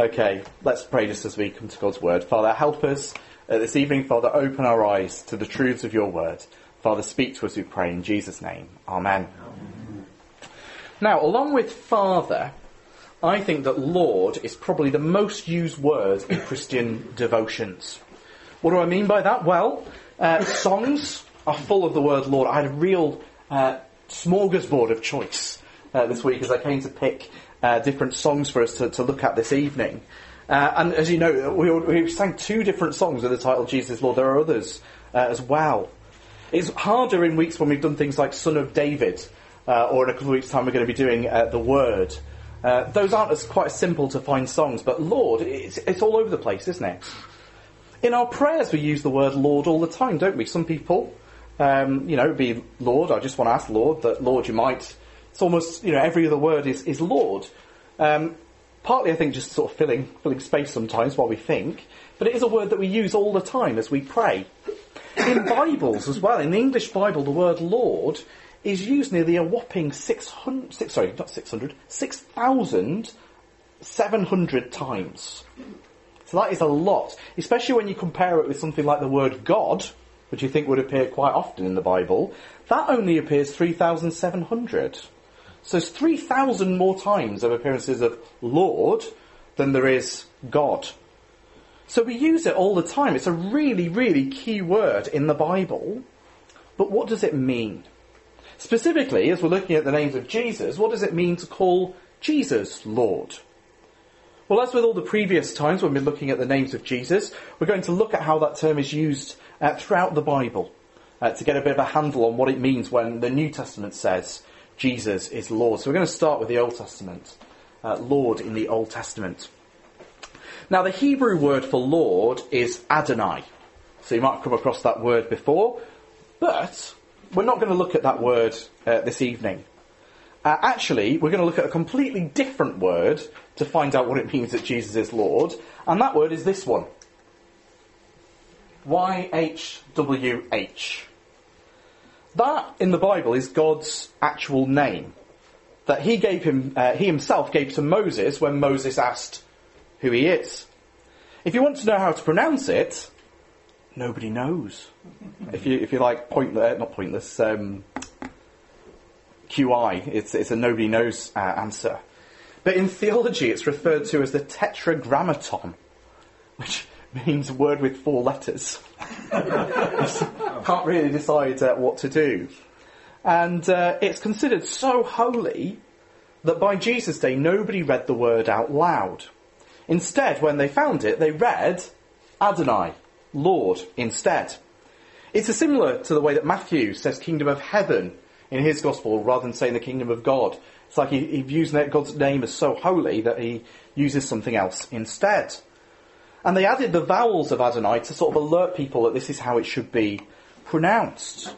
Okay, let's pray just as we come to God's word. Father, help us uh, this evening, Father, open our eyes to the truths of your word. Father, speak to us, we pray, in Jesus' name. Amen. Amen. Now, along with Father, I think that Lord is probably the most used word in Christian devotions. What do I mean by that? Well, uh, songs are full of the word Lord. I had a real uh, smorgasbord of choice uh, this week as I came to pick uh, different songs for us to, to look at this evening. Uh, and as you know, we, we sang two different songs with the title Jesus Lord. There are others uh, as well. It's harder in weeks when we've done things like Son of David, uh, or in a couple of weeks' time we're going to be doing uh, The Word. Uh, those aren't as quite simple to find songs, but Lord, it's, it's all over the place, isn't it? In our prayers, we use the word Lord all the time, don't we? Some people, um, you know, be Lord. I just want to ask Lord that Lord, you might it's almost, you know, every other word is, is Lord. Um, partly, I think, just sort of filling, filling space sometimes while we think, but it is a word that we use all the time as we pray. In Bibles as well, in the English Bible, the word Lord is used nearly a whopping 600, six, sorry, not 600, 6,700 times. So that is a lot, especially when you compare it with something like the word God, which you think would appear quite often in the Bible. That only appears 3,700. So it's 3,000 more times of appearances of Lord than there is God. So we use it all the time. It's a really, really key word in the Bible. But what does it mean? Specifically, as we're looking at the names of Jesus, what does it mean to call Jesus Lord? Well, as with all the previous times when we're looking at the names of Jesus, we're going to look at how that term is used uh, throughout the Bible uh, to get a bit of a handle on what it means when the New Testament says Jesus is Lord. So we're going to start with the Old Testament. Uh, Lord in the Old Testament. Now the Hebrew word for Lord is Adonai. So you might have come across that word before, but we're not going to look at that word uh, this evening. Uh, actually, we're going to look at a completely different word to find out what it means that Jesus is Lord, and that word is this one. YHWH. That in the Bible is God's actual name that he gave him, uh, he himself gave to Moses when Moses asked who he is. If you want to know how to pronounce it, nobody knows. if you if you like pointless, uh, not pointless, um, QI, it's it's a nobody knows uh, answer. But in theology, it's referred to as the Tetragrammaton, which means word with four letters. Can't really decide uh, what to do. And uh, it's considered so holy that by Jesus' day nobody read the word out loud. Instead, when they found it, they read Adonai, Lord, instead. It's similar to the way that Matthew says kingdom of heaven in his gospel rather than saying the kingdom of God. It's like he, he views God's name as so holy that he uses something else instead. And they added the vowels of Adonai to sort of alert people that this is how it should be pronounced.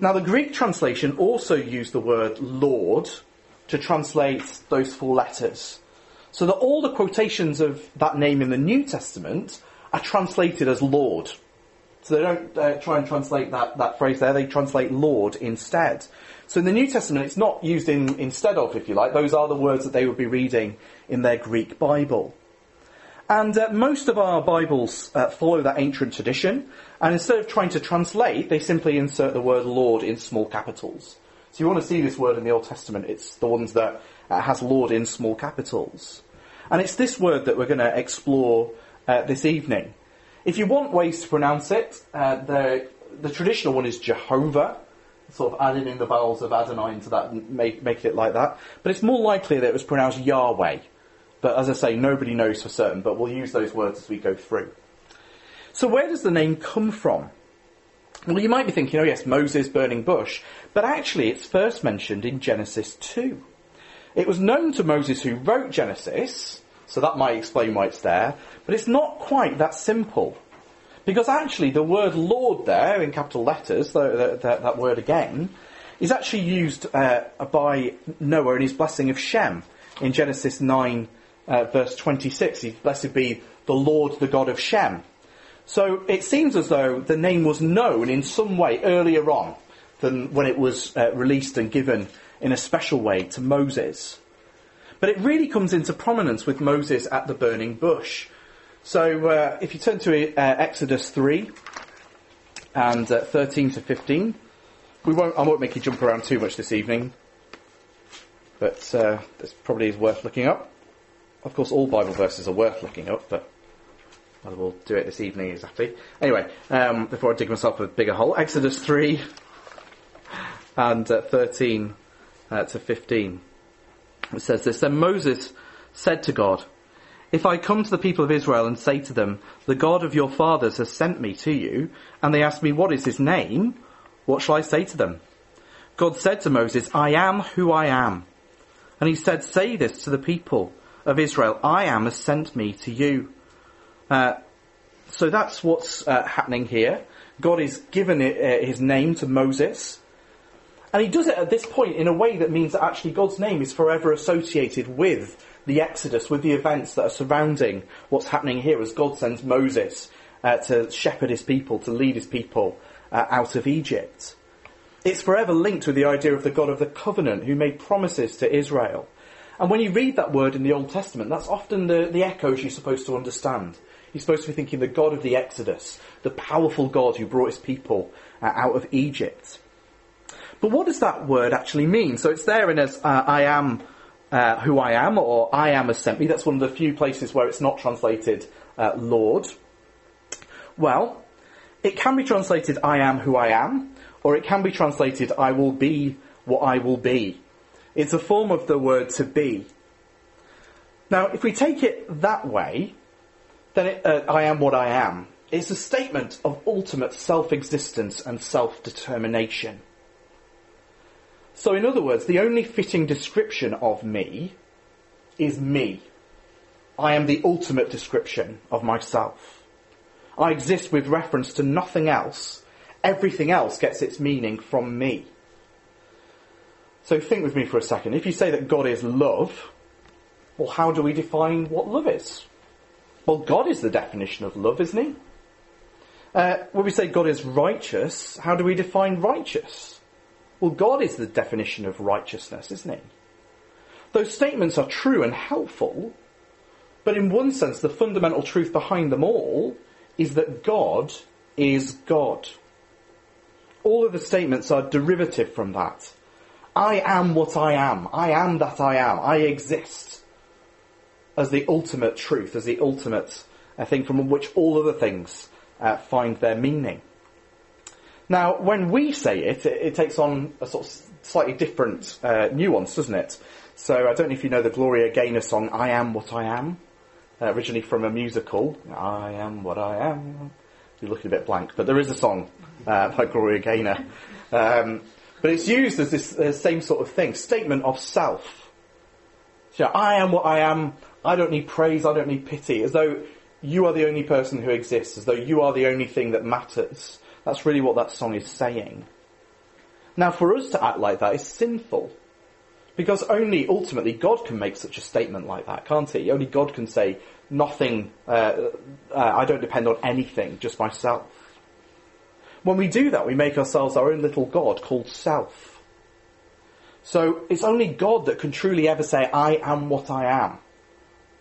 Now, the Greek translation also used the word Lord to translate those four letters. So that all the quotations of that name in the New Testament are translated as Lord. So they don't uh, try and translate that, that phrase there, they translate Lord instead. So in the New Testament, it's not used in instead of, if you like. Those are the words that they would be reading in their Greek Bible. And uh, most of our Bibles uh, follow that ancient tradition, and instead of trying to translate, they simply insert the word Lord in small capitals. So you want to see this word in the Old Testament, it's the ones that uh, has Lord in small capitals. And it's this word that we're going to explore uh, this evening. If you want ways to pronounce it, uh, the, the traditional one is Jehovah, sort of adding in the vowels of Adonai into that and make, making it like that. But it's more likely that it was pronounced Yahweh. But as I say, nobody knows for certain, but we'll use those words as we go through. So where does the name come from? Well, you might be thinking, oh yes, Moses burning bush, but actually it's first mentioned in Genesis 2. It was known to Moses who wrote Genesis, so that might explain why it's there, but it's not quite that simple. Because actually the word Lord there, in capital letters, that, that, that word again, is actually used uh, by Noah in his blessing of Shem in Genesis 9 uh, verse 26. He, blessed be the Lord, the God of Shem. So it seems as though the name was known in some way earlier on than when it was uh, released and given in a special way to Moses. But it really comes into prominence with Moses at the burning bush. So uh, if you turn to uh, Exodus 3 and uh, 13 to 15, we won't, I won't make you jump around too much this evening, but uh, this probably is worth looking up. Of course, all Bible verses are worth looking up, but I will do it this evening exactly. Anyway, um, before I dig myself a bigger hole, Exodus 3 and uh, 13 uh, to 15. It says this, Then Moses said to God, If I come to the people of Israel and say to them, The God of your fathers has sent me to you, and they ask me, What is his name? What shall I say to them? God said to Moses, I am who I am. And he said, Say this to the people of Israel, I am has sent me to you. Uh, so that's what's uh, happening here. God is given it, uh, his name to Moses. And he does it at this point in a way that means that actually God's name is forever associated with the Exodus, with the events that are surrounding what's happening here as God sends Moses uh, to shepherd his people, to lead his people uh, out of Egypt. It's forever linked with the idea of the God of the covenant who made promises to Israel. And when you read that word in the Old Testament, that's often the, the echoes you're supposed to understand. You're supposed to be thinking the God of the Exodus, the powerful God who brought his people uh, out of Egypt. But what does that word actually mean? So it's there in as uh, I am uh, who I am, or I am has sent me. That's one of the few places where it's not translated uh, Lord. Well, it can be translated I am who I am, or it can be translated I will be what I will be. It's a form of the word to be. Now, if we take it that way, then it, uh, I am what I am. It's a statement of ultimate self-existence and self-determination. So in other words, the only fitting description of me is me. I am the ultimate description of myself. I exist with reference to nothing else. Everything else gets its meaning from me. So think with me for a second. If you say that God is love, well, how do we define what love is? Well, God is the definition of love, isn't he? Uh, when we say God is righteous, how do we define righteous? Well, God is the definition of righteousness, isn't he? Those statements are true and helpful, but in one sense, the fundamental truth behind them all is that God is God. All of the statements are derivative from that. I am what I am. I am that I am. I exist as the ultimate truth, as the ultimate thing from which all other things uh, find their meaning. Now, when we say it, it, it takes on a sort of slightly different uh, nuance, doesn't it? So I don't know if you know the Gloria Gaynor song "I Am What I Am," uh, originally from a musical. I am what I am. You're looking a bit blank, but there is a song uh, by Gloria Gaynor. Um, but it's used as this uh, same sort of thing, statement of self. So I am what I am. I don't need praise. I don't need pity. As though you are the only person who exists. As though you are the only thing that matters. That's really what that song is saying. Now, for us to act like that is sinful. Because only ultimately God can make such a statement like that, can't he? Only God can say, nothing, uh, uh, I don't depend on anything, just myself. When we do that, we make ourselves our own little God called self. So it's only God that can truly ever say, I am what I am.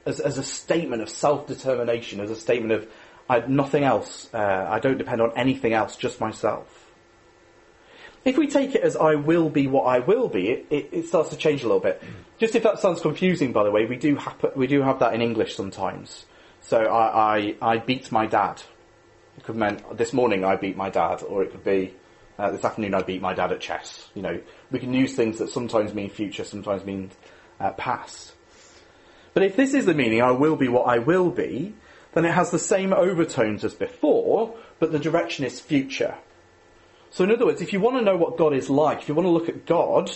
As, as a statement of self-determination, as a statement of, I, nothing else. Uh, I don't depend on anything else, just myself. If we take it as I will be what I will be, it, it, it starts to change a little bit. Just if that sounds confusing, by the way, we do we do have that in English sometimes. So I, I, I beat my dad. It could mean this morning I beat my dad, or it could be uh, this afternoon I beat my dad at chess. You know, we can use things that sometimes mean future, sometimes mean uh, past. But if this is the meaning, I will be what I will be, then it has the same overtones as before, but the direction is future. So in other words, if you want to know what God is like, if you want to look at God,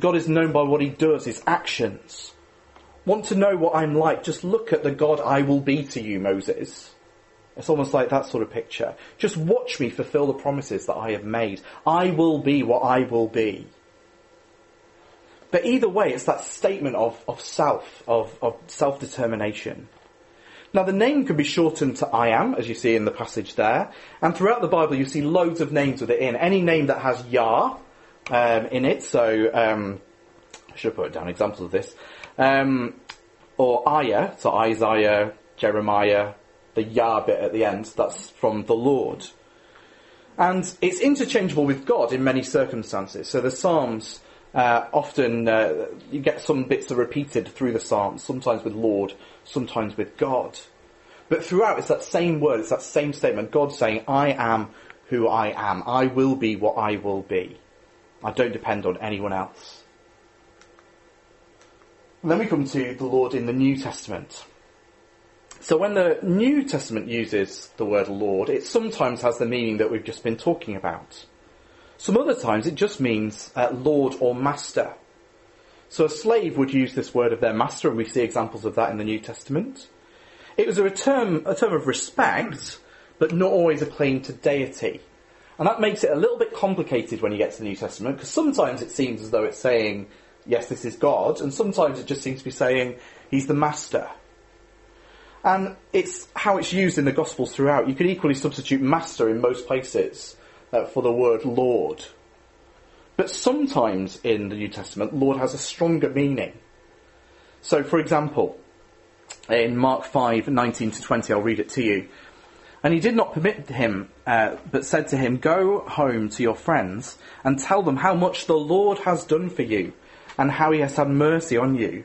God is known by what he does, his actions. Want to know what I'm like, just look at the God I will be to you, Moses. It's almost like that sort of picture. Just watch me fulfill the promises that I have made. I will be what I will be. But either way, it's that statement of, of self, of, of self-determination. Now the name can be shortened to I am, as you see in the passage there. And throughout the Bible you see loads of names with it in. Any name that has Yah um, in it, so um, I should have put down examples of this. Um, or Ayah, so Isaiah, Jeremiah, the Yah bit at the end, that's from the Lord. And it's interchangeable with God in many circumstances. So the Psalms uh, often, uh, you get some bits are repeated through the Psalms, sometimes with Lord, sometimes with God. But throughout it's that same word, it's that same statement, God saying, I am who I am. I will be what I will be. I don't depend on anyone else. And then we come to the Lord in the New Testament. So when the New Testament uses the word Lord, it sometimes has the meaning that we've just been talking about. Some other times it just means uh, Lord or Master. So a slave would use this word of their master, and we see examples of that in the New Testament. It was a term, a term of respect, but not always a claim to deity. And that makes it a little bit complicated when you get to the New Testament, because sometimes it seems as though it's saying yes, this is God, and sometimes it just seems to be saying he's the master. And it's how it's used in the Gospels throughout. You could equally substitute master in most places uh, for the word Lord. But sometimes in the New Testament, Lord has a stronger meaning. So, for example, in Mark 5, 19 to 20, I'll read it to you. And he did not permit him, uh, but said to him, Go home to your friends and tell them how much the Lord has done for you and how he has had mercy on you.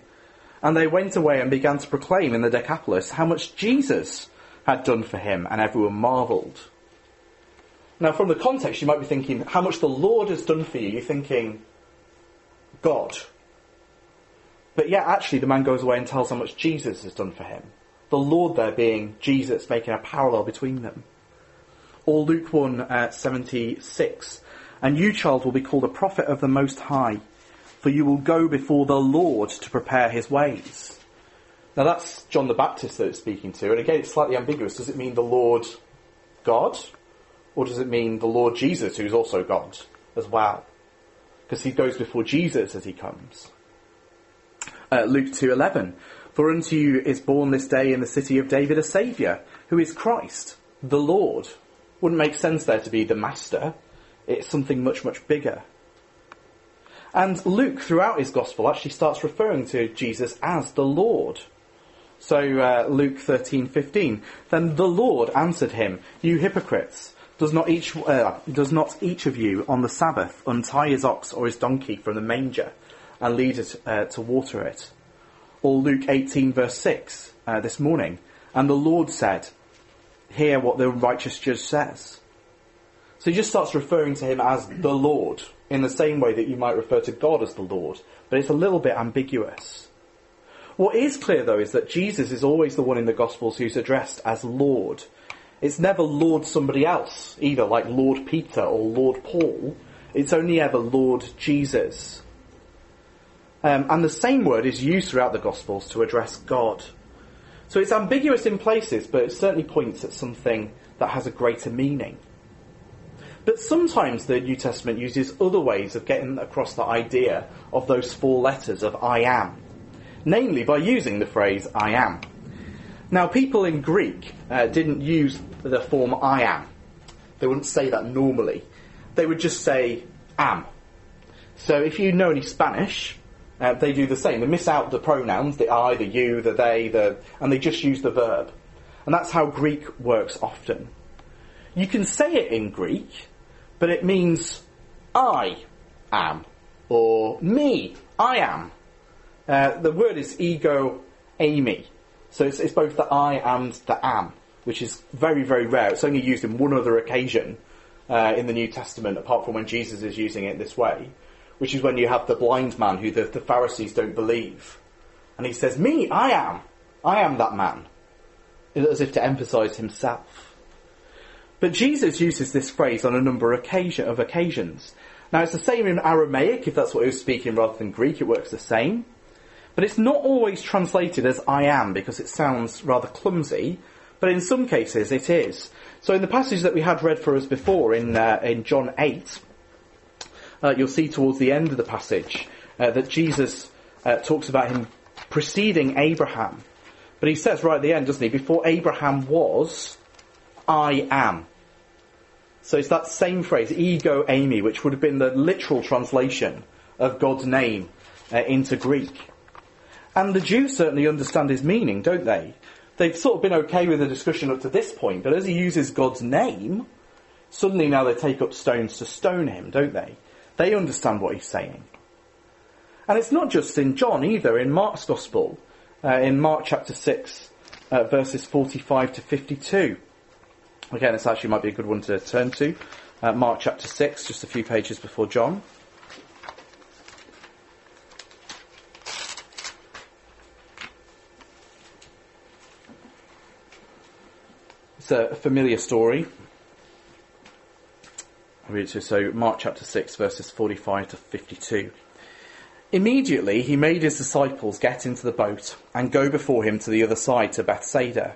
And they went away and began to proclaim in the Decapolis how much Jesus had done for him, and everyone marvelled. Now, from the context, you might be thinking, how much the Lord has done for you. You're thinking, God. But yet, actually, the man goes away and tells how much Jesus has done for him. The Lord there being Jesus, making a parallel between them. Or Luke 1 uh, 76. And you, child, will be called a prophet of the Most High for you will go before the Lord to prepare his ways. Now that's John the Baptist that it's speaking to, and again it's slightly ambiguous. Does it mean the Lord God? Or does it mean the Lord Jesus, who's also God as well? Because he goes before Jesus as he comes. Uh, Luke 2.11 For unto you is born this day in the city of David a Saviour, who is Christ, the Lord. Wouldn't make sense there to be the Master. It's something much, much bigger. And Luke, throughout his gospel, actually starts referring to Jesus as the Lord. So uh, Luke 13:15. Then the Lord answered him, "You hypocrites, does not each uh, does not each of you on the Sabbath untie his ox or his donkey from the manger and lead it uh, to water it?" Or Luke 18 verse 6 uh, this morning. And the Lord said, "Hear what the righteous judge says." So he just starts referring to him as the Lord in the same way that you might refer to God as the Lord, but it's a little bit ambiguous. What is clear though is that Jesus is always the one in the Gospels who's addressed as Lord. It's never Lord somebody else, either like Lord Peter or Lord Paul. It's only ever Lord Jesus. Um, and the same word is used throughout the Gospels to address God. So it's ambiguous in places, but it certainly points at something that has a greater meaning. But sometimes the New Testament uses other ways of getting across the idea of those four letters of I am, namely by using the phrase I am. Now, people in Greek uh, didn't use the form I am. They wouldn't say that normally. They would just say am. So if you know any Spanish, uh, they do the same. They miss out the pronouns, the I, the you, the they, the, and they just use the verb. And that's how Greek works often. You can say it in Greek, but it means I am, or me, I am. Uh, the word is ego eimi. So it's, it's, both the I and the am, which is very, very rare. It's only used in one other occasion uh, in the New Testament, apart from when Jesus is using it this way, which is when you have the blind man who the, the Pharisees don't believe. And he says, Me, I am. I am that man. As if to emphasize himself. But Jesus uses this phrase on a number of, occasion, of occasions. Now it's the same in Aramaic, if that's what he was speaking rather than Greek, it works the same. But it's not always translated as I am because it sounds rather clumsy, but in some cases it is. So in the passage that we had read for us before in, uh, in John 8, uh, you'll see towards the end of the passage uh, that Jesus uh, talks about him preceding Abraham. But he says right at the end, doesn't he, before Abraham was, I am. So it's that same phrase, ego eimi, which would have been the literal translation of God's name uh, into Greek. And the Jews certainly understand his meaning, don't they? They've sort of been okay with the discussion up to this point, but as he uses God's name, suddenly now they take up stones to stone him, don't they? They understand what he's saying. And it's not just in John either, in Mark's Gospel, uh, in Mark chapter 6, uh, verses 45 to 52. Again, this actually might be a good one to turn to. Uh, Mark chapter 6, just a few pages before John. It's a familiar story. So, Mark chapter 6, verses 45 to 52. Immediately he made his disciples get into the boat and go before him to the other side to Bethsaida,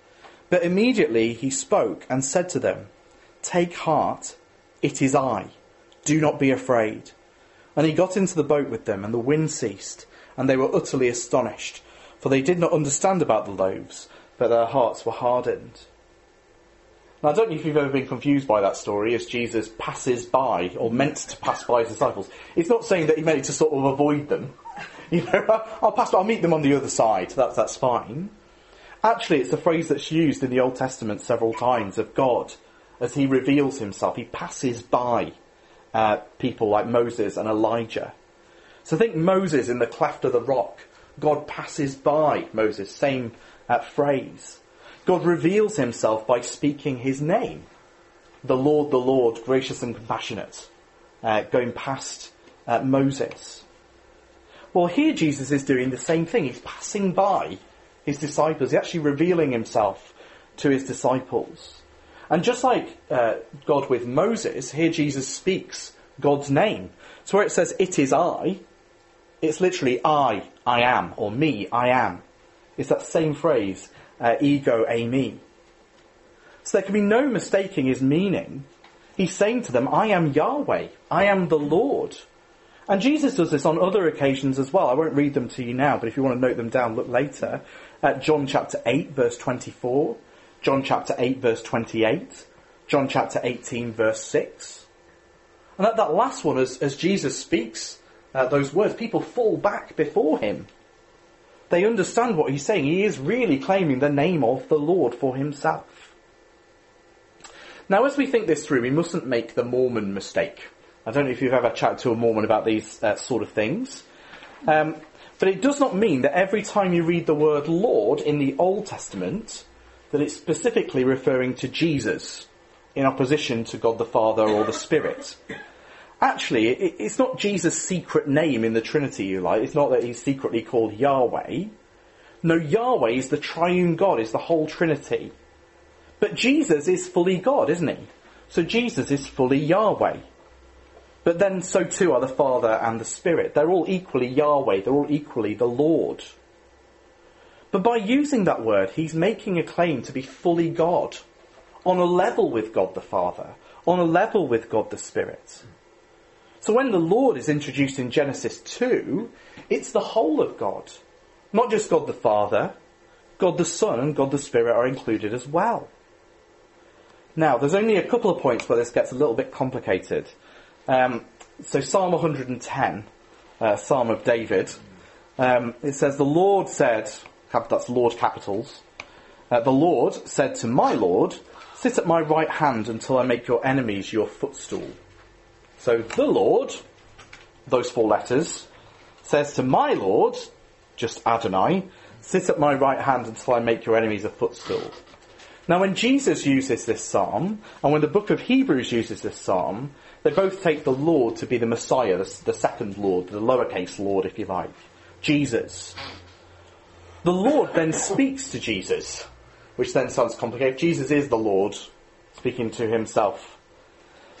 But immediately he spoke and said to them, Take heart, it is I. Do not be afraid. And he got into the boat with them, and the wind ceased, and they were utterly astonished, for they did not understand about the loaves, but their hearts were hardened. Now, I don't know if you've ever been confused by that story as Jesus passes by, or meant to pass by his disciples. It's not saying that he meant to sort of avoid them. You know, I'll pass by, I'll meet them on the other side. That's, that's fine. Actually, it's a phrase that's used in the Old Testament several times of God as he reveals himself. He passes by uh, people like Moses and Elijah. So think Moses in the cleft of the rock. God passes by Moses, same uh, phrase. God reveals himself by speaking his name. The Lord, the Lord, gracious and compassionate, uh, going past uh, Moses. Well, here Jesus is doing the same thing. He's passing by his disciples. He's actually revealing himself to his disciples. And just like uh, God with Moses, here Jesus speaks God's name. So where it says, it is I, it's literally I, I am, or me, I am. It's that same phrase uh, ego eimi. So there can be no mistaking his meaning. He's saying to them, I am Yahweh. I am the Lord. And Jesus does this on other occasions as well. I won't read them to you now, but if you want to note them down, look later. John chapter 8 verse 24, John chapter 8 verse 28, John chapter 18 verse 6. And at that last one, as, as Jesus speaks uh, those words, people fall back before him. They understand what he's saying. He is really claiming the name of the Lord for himself. Now, as we think this through, we mustn't make the Mormon mistake. I don't know if you've ever chatted to a Mormon about these uh, sort of things. Um, but it does not mean that every time you read the word Lord in the Old Testament, that it's specifically referring to Jesus in opposition to God the Father or the Spirit actually, it's not Jesus' secret name in the Trinity, you like. It's not that he's secretly called Yahweh. No, Yahweh is the triune God, is the whole Trinity. But Jesus is fully God, isn't he? So Jesus is fully Yahweh. But then so too are the Father and the Spirit. They're all equally Yahweh. They're all equally the Lord. But by using that word, he's making a claim to be fully God, on a level with God the Father, on a level with God the Spirit. So when the Lord is introduced in Genesis 2, it's the whole of God. Not just God the Father, God the Son and God the Spirit are included as well. Now, there's only a couple of points where this gets a little bit complicated. Um, so Psalm 110, uh, Psalm of David, um, it says, The Lord said, that's Lord capitals, uh, the Lord said to my Lord, Sit at my right hand until I make your enemies your footstool. So the Lord, those four letters, says to my Lord, just Adonai, sit at my right hand until I make your enemies a footstool. Now when Jesus uses this psalm, and when the book of Hebrews uses this psalm, they both take the Lord to be the Messiah, the, the second Lord, the lowercase Lord if you like, Jesus. The Lord then speaks to Jesus, which then sounds complicated. Jesus is the Lord, speaking to himself.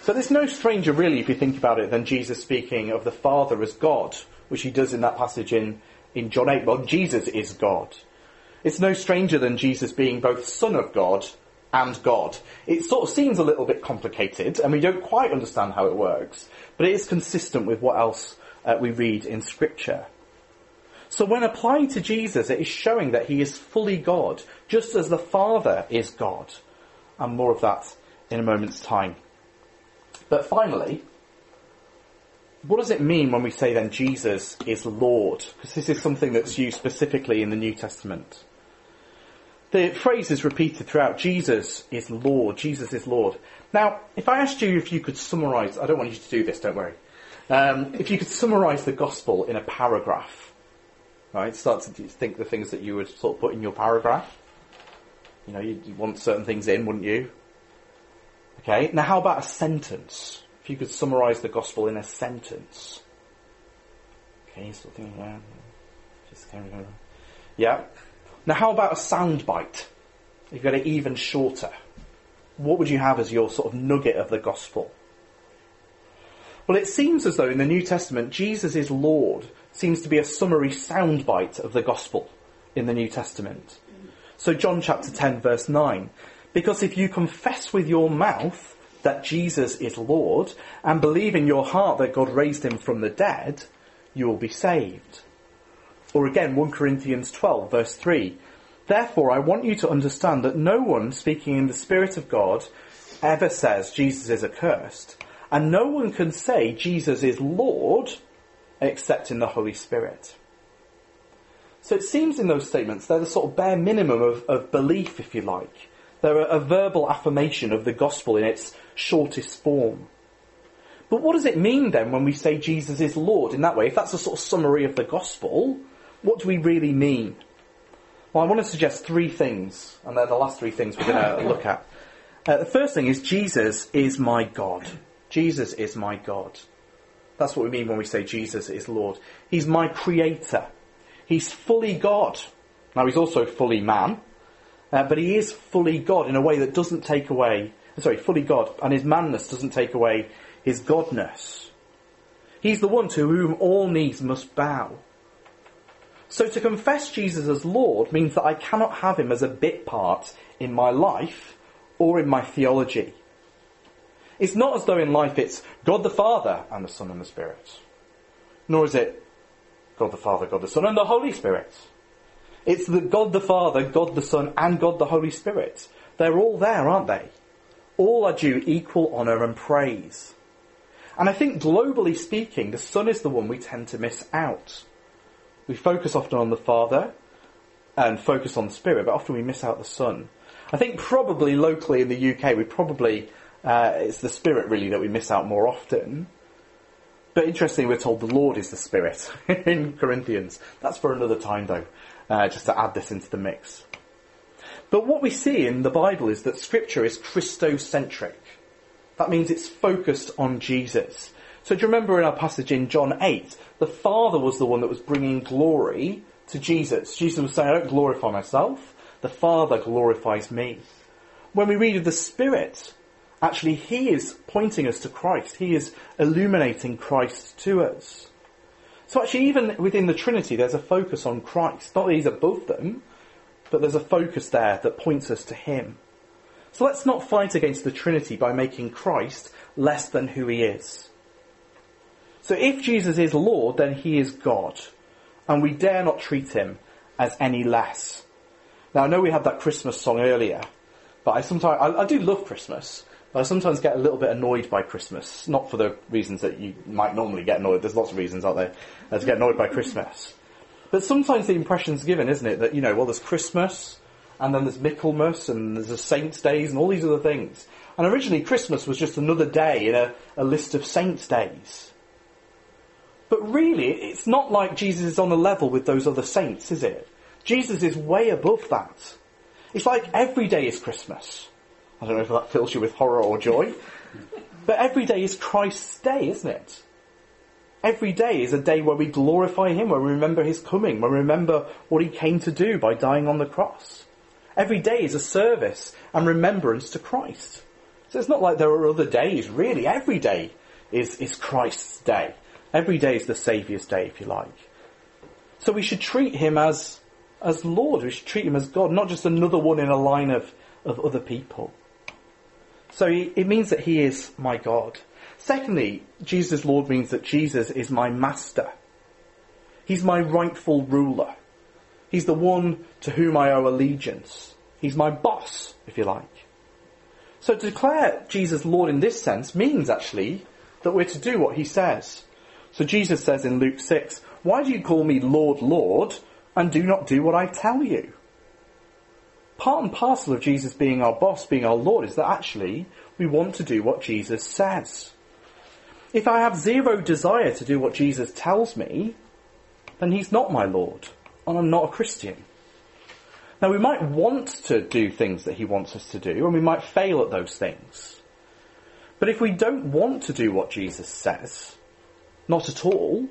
So there's no stranger really, if you think about it, than Jesus speaking of the Father as God, which he does in that passage in in John 8. Well, Jesus is God. It's no stranger than Jesus being both Son of God and God. It sort of seems a little bit complicated, and we don't quite understand how it works, but it is consistent with what else uh, we read in Scripture. So when applying to Jesus, it is showing that he is fully God, just as the Father is God. And more of that in a moment's time. But finally, what does it mean when we say then Jesus is Lord? Because this is something that's used specifically in the New Testament. The phrase is repeated throughout. Jesus is Lord. Jesus is Lord. Now, if I asked you if you could summarize, I don't want you to do this, don't worry. Um, if you could summarize the gospel in a paragraph, right? Start to think the things that you would sort of put in your paragraph. You know, you'd want certain things in, wouldn't you? Okay, now how about a sentence? If you could summarize the gospel in a sentence. Okay, sort of thing, yeah. Just carry on. Yeah. Now how about a soundbite? You've got it even shorter. What would you have as your sort of nugget of the gospel? Well, it seems as though in the New Testament, Jesus is Lord seems to be a summary soundbite of the gospel in the New Testament. So John chapter 10 verse 9. Because if you confess with your mouth that Jesus is Lord and believe in your heart that God raised him from the dead, you will be saved. Or again, 1 Corinthians 12 verse 3. Therefore, I want you to understand that no one speaking in the Spirit of God ever says Jesus is accursed. And no one can say Jesus is Lord except in the Holy Spirit. So it seems in those statements they're the sort of bare minimum of, of belief, if you like. They're a, a verbal affirmation of the gospel in its shortest form. But what does it mean then when we say Jesus is Lord in that way? If that's a sort of summary of the gospel, what do we really mean? Well, I want to suggest three things, and they're the last three things we're going to look at. Uh, the first thing is Jesus is my God. Jesus is my God. That's what we mean when we say Jesus is Lord. He's my creator. He's fully God. Now he's also fully man, uh, but he is fully God in a way that doesn't take away, sorry, fully God, and his manness doesn't take away his godness. He's the one to whom all knees must bow. So to confess Jesus as Lord means that I cannot have him as a bit part in my life or in my theology. It's not as though in life it's God the Father and the Son and the Spirit. Nor is it God the Father, God the Son, and the Holy Spirit. It's the God the Father, God the Son, and God the Holy Spirit. They're all there, aren't they? All are due equal honour and praise. And I think globally speaking, the Son is the one we tend to miss out. We focus often on the Father and focus on the Spirit, but often we miss out the Son. I think probably locally in the UK, we probably, uh, it's the Spirit really that we miss out more often. But interestingly, we're told the Lord is the Spirit in Corinthians. That's for another time, though, uh, just to add this into the mix. But what we see in the Bible is that Scripture is Christocentric. That means it's focused on Jesus. So do you remember in our passage in John 8, the Father was the one that was bringing glory to Jesus. Jesus was saying, I don't glorify myself, the Father glorifies me. When we read of the Spirit, Actually, He is pointing us to Christ. He is illuminating Christ to us. So actually, even within the Trinity, there's a focus on Christ. Not that He's above them, but there's a focus there that points us to Him. So let's not fight against the Trinity by making Christ less than who He is. So if Jesus is Lord, then He is God. And we dare not treat Him as any less. Now I know we had that Christmas song earlier, but I sometimes, I, I do love Christmas. I sometimes get a little bit annoyed by Christmas, not for the reasons that you might normally get annoyed. There's lots of reasons, aren't there, to get annoyed by Christmas. But sometimes the impression's given, isn't it, that, you know, well, there's Christmas, and then there's Michaelmas, and there's the Saints' Days, and all these other things. And originally Christmas was just another day in a, a list of Saints' Days. But really, it's not like Jesus is on a level with those other saints, is it? Jesus is way above that. It's like every day is Christmas. I don't know if that fills you with horror or joy. But every day is Christ's day, isn't it? Every day is a day where we glorify Him, where we remember His coming, where we remember what He came to do by dying on the cross. Every day is a service and remembrance to Christ. So it's not like there are other days, really. Every day is, is Christ's day. Every day is the Saviour's day, if you like. So we should treat him as, as Lord. We should treat him as God, not just another one in a line of, of other people. So it means that he is my God. Secondly, Jesus Lord means that Jesus is my master. He's my rightful ruler. He's the one to whom I owe allegiance. He's my boss, if you like. So to declare Jesus Lord in this sense means actually that we're to do what he says. So Jesus says in Luke 6, Why do you call me Lord, Lord, and do not do what I tell you? Part and parcel of Jesus being our boss, being our Lord, is that actually we want to do what Jesus says. If I have zero desire to do what Jesus tells me, then he's not my Lord, and I'm not a Christian. Now we might want to do things that he wants us to do, and we might fail at those things. But if we don't want to do what Jesus says, not at all,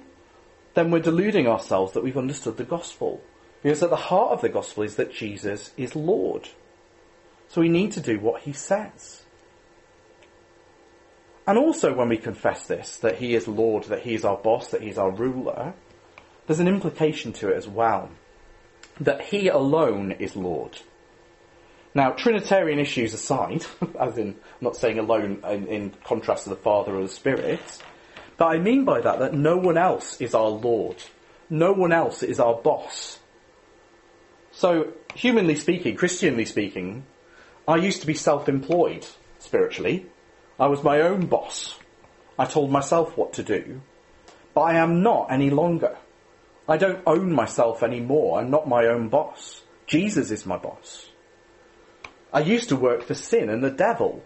then we're deluding ourselves that we've understood the gospel. Because at the heart of the gospel is that Jesus is Lord. So we need to do what he says. And also when we confess this, that he is Lord, that he is our boss, that he's our ruler, there's an implication to it as well. That he alone is Lord. Now, Trinitarian issues aside, as in, I'm not saying alone in, in contrast to the Father or the Spirit, but I mean by that that no one else is our Lord. No one else is our boss. So, humanly speaking, Christianly speaking, I used to be self-employed spiritually. I was my own boss. I told myself what to do. But I am not any longer. I don't own myself anymore. I'm not my own boss. Jesus is my boss. I used to work for sin and the devil,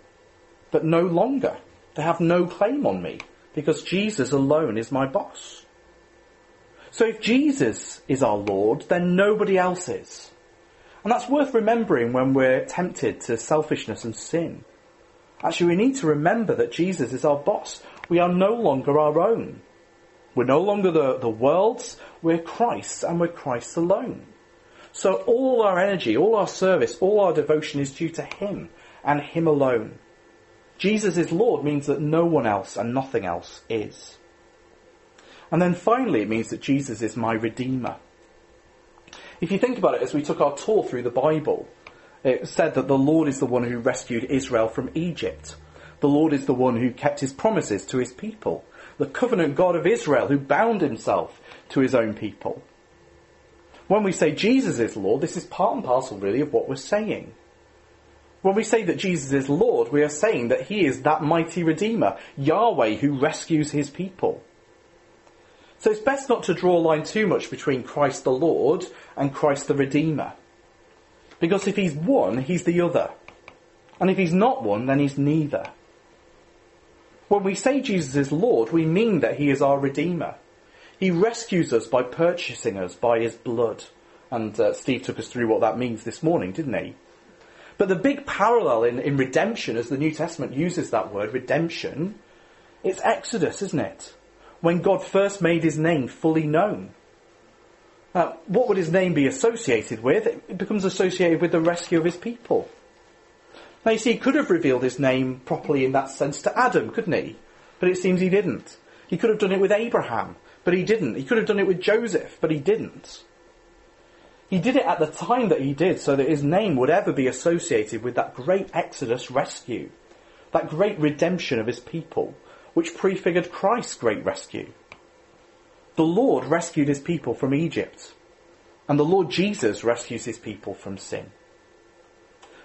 but no longer. They have no claim on me because Jesus alone is my boss. So if Jesus is our Lord, then nobody else is. And that's worth remembering when we're tempted to selfishness and sin. Actually, we need to remember that Jesus is our boss. We are no longer our own. We're no longer the, the world's, we're Christ's, and we're Christ's alone. So all our energy, all our service, all our devotion is due to Him and Him alone. Jesus is Lord means that no one else and nothing else is. And then finally it means that Jesus is my Redeemer. If you think about it, as we took our tour through the Bible, it said that the Lord is the one who rescued Israel from Egypt. The Lord is the one who kept his promises to his people. The covenant God of Israel who bound himself to his own people. When we say Jesus is Lord, this is part and parcel really of what we're saying. When we say that Jesus is Lord, we are saying that he is that mighty Redeemer, Yahweh who rescues his people. So it's best not to draw a line too much between Christ the Lord and Christ the Redeemer. Because if he's one, he's the other. And if he's not one, then he's neither. When we say Jesus is Lord, we mean that he is our Redeemer. He rescues us by purchasing us by his blood. And uh, Steve took us through what that means this morning, didn't he? But the big parallel in, in redemption, as the New Testament uses that word, redemption, it's Exodus, isn't it? When God first made his name fully known. Now, what would his name be associated with? It becomes associated with the rescue of his people. Now you see, he could have revealed his name properly in that sense to Adam, couldn't he? But it seems he didn't. He could have done it with Abraham but he didn't. He could have done it with Joseph, but he didn't. He did it at the time that he did so that his name would ever be associated with that great Exodus rescue, that great redemption of his people, which prefigured Christ's great rescue. The Lord rescued his people from Egypt, and the Lord Jesus rescues his people from sin.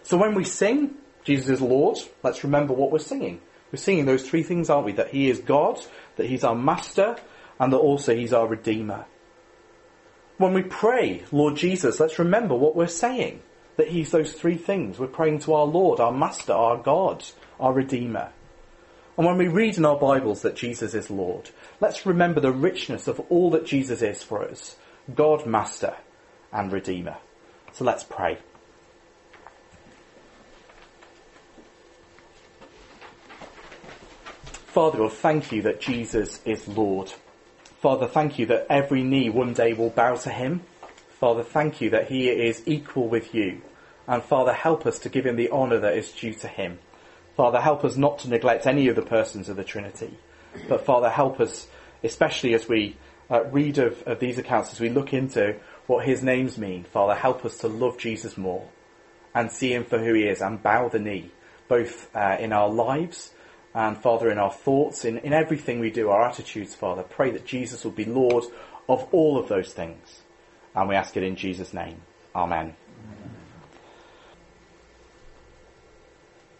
So when we sing, Jesus is Lord, let's remember what we're singing. We're singing those three things, aren't we? That he is God, that he's our master, and that also He's our Redeemer. When we pray, Lord Jesus, let's remember what we're saying. That He's those three things. We're praying to our Lord, our Master, our God, our Redeemer. And when we read in our Bibles that Jesus is Lord, let's remember the richness of all that Jesus is for us. God, Master, and Redeemer. So let's pray. Father God, thank you that Jesus is Lord. Father, thank you that every knee one day will bow to him. Father, thank you that he is equal with you. And Father, help us to give him the honour that is due to him. Father, help us not to neglect any of the persons of the Trinity. But Father, help us, especially as we uh, read of, of these accounts, as we look into what his names mean, Father, help us to love Jesus more and see him for who he is and bow the knee, both uh, in our lives and, Father, in our thoughts, in, in everything we do, our attitudes, Father. Pray that Jesus will be Lord of all of those things. And we ask it in Jesus' name. Amen.